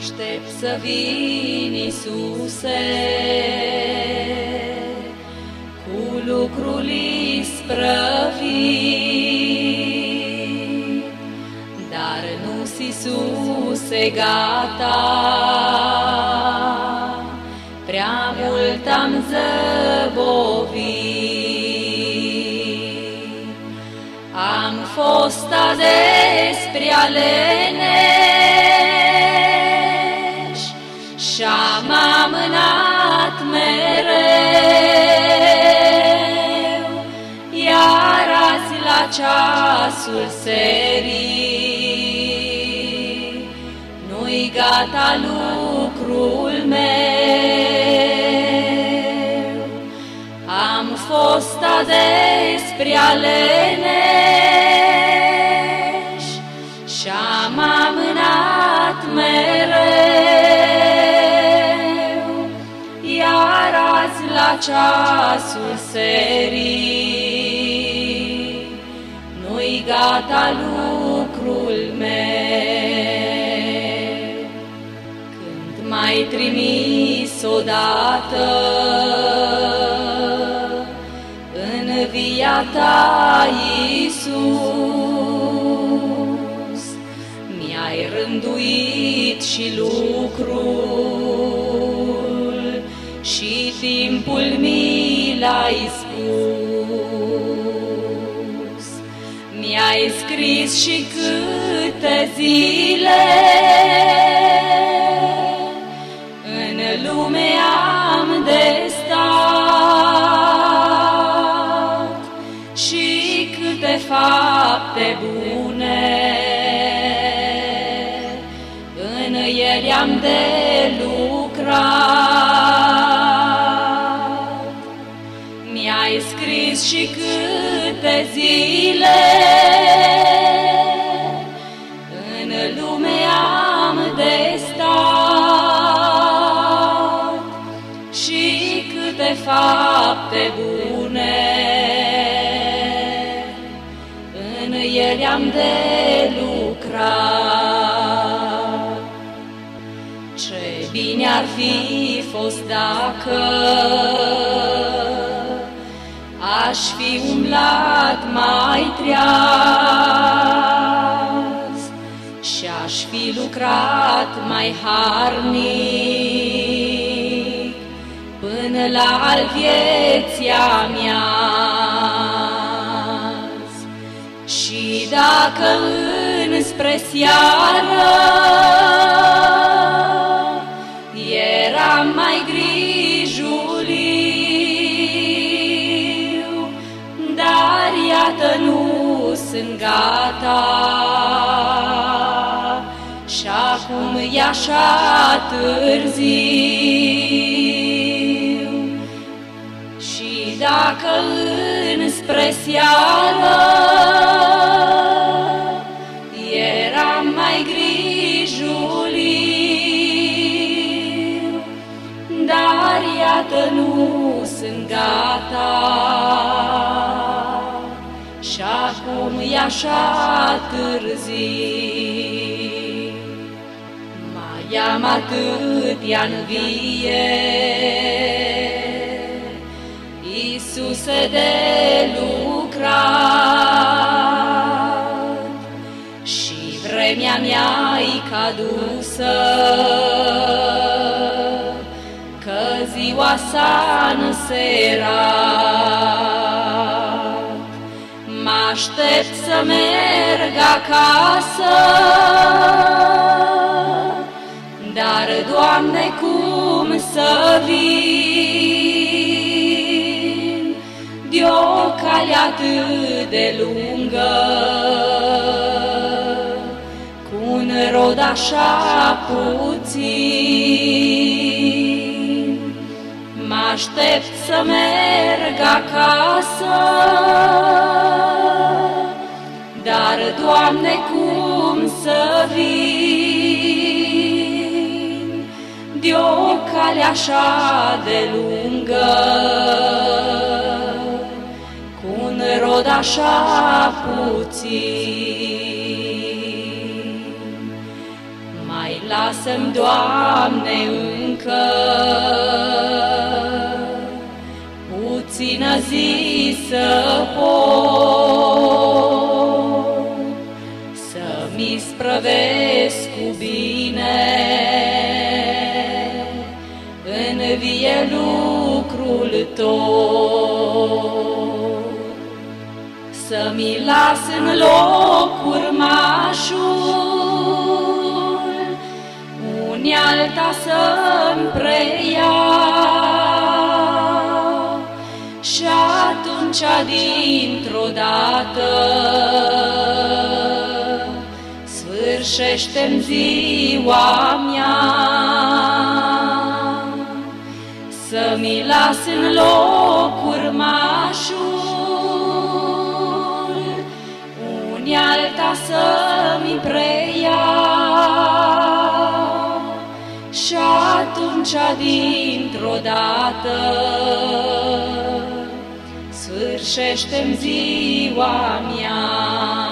Aștept să vin, Iisuse, cu lucrul isprăvit, dar nu-s Iisuse gata, prea mult am zăbovit. Am fost ades prea amânat mereu, iar azi la ceasul serii nu-i gata lucrul meu. Am fost ades prea ceasul serii nu-i gata lucrul meu. Când mai trimis odată în via ta, Iisus, mi-ai rânduit și lucrul mi l-ai spus. Mi-ai scris și câte zile în lume am de stat și câte fapte bune în ele am de lucrat. Mi-ai scris și câte zile în lume am de stat și câte fapte bune în ele am de lucrat. Ce bine ar fi fost dacă aș fi umblat mai treaz și aș fi lucrat mai harnic până la al vieția mea. Și dacă înspre seară sunt gata. Și acum e așa târziu Și dacă înspre seară Eram mai grijuliu Dar iată nu sunt gata Și acum e așa târziu Mai am atâtea în vie, Iisuse de lucrat, Și vremea mea-i cadusă, Că ziua s-a înserat. Mă aștept să merg acasă, dar, Doamne, cum să vin de o cale atât de lungă, cu un rod așa puțin? Mă aștept să merg acasă, dar, Doamne, cum să vin de o cale așa de lungă, cu un rod așa puțin? Mai las Lasă-mi, Doamne, încă zi să pot să-mi sprăvesc cu bine în vie lucrul tot. Să-mi las în loc atunci dintr-o dată sfârșește-mi ziua mea. Să-mi las în loc urmașul, unii alta să-mi preia. Și atunci dintr-o dată sfârșește-mi ziua mea.